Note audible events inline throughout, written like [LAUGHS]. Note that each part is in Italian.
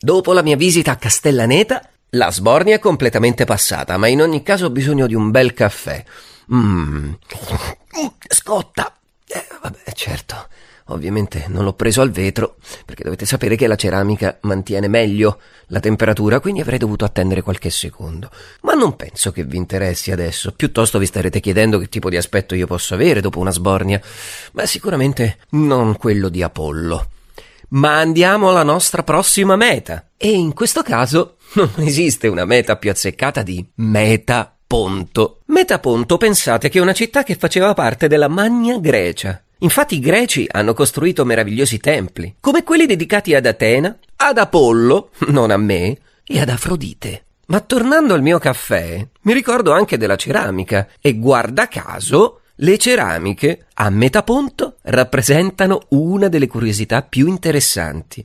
Dopo la mia visita a Castellaneta, la sbornia è completamente passata, ma in ogni caso ho bisogno di un bel caffè. Mmm. Scotta. Eh, vabbè, certo. Ovviamente non l'ho preso al vetro, perché dovete sapere che la ceramica mantiene meglio la temperatura, quindi avrei dovuto attendere qualche secondo. Ma non penso che vi interessi adesso, piuttosto vi starete chiedendo che tipo di aspetto io posso avere dopo una sbornia, ma sicuramente non quello di Apollo. Ma andiamo alla nostra prossima meta. E in questo caso [LAUGHS] non esiste una meta più azzeccata di Meta Ponto. Metaponto pensate che è una città che faceva parte della Magna Grecia Infatti i greci hanno costruito meravigliosi templi, come quelli dedicati ad Atena, ad Apollo, [LAUGHS] non a me, e ad Afrodite. Ma tornando al mio caffè, mi ricordo anche della ceramica e guarda caso, le ceramiche a Metaponto rappresentano una delle curiosità più interessanti.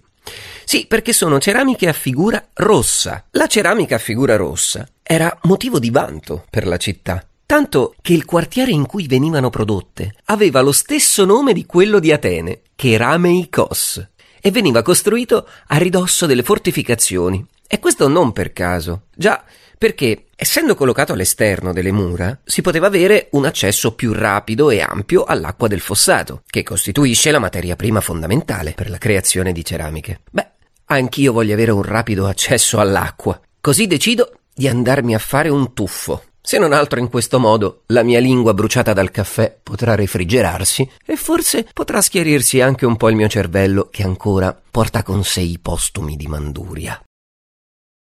Sì, perché sono ceramiche a figura rossa. La ceramica a figura rossa era motivo di vanto per la città tanto che il quartiere in cui venivano prodotte aveva lo stesso nome di quello di Atene, Kerameikos, e veniva costruito a ridosso delle fortificazioni. E questo non per caso, già perché, essendo collocato all'esterno delle mura, si poteva avere un accesso più rapido e ampio all'acqua del fossato, che costituisce la materia prima fondamentale per la creazione di ceramiche. Beh, anch'io voglio avere un rapido accesso all'acqua, così decido di andarmi a fare un tuffo. Se non altro in questo modo la mia lingua bruciata dal caffè potrà refrigerarsi e forse potrà schiarirsi anche un po' il mio cervello che ancora porta con sé i postumi di Manduria.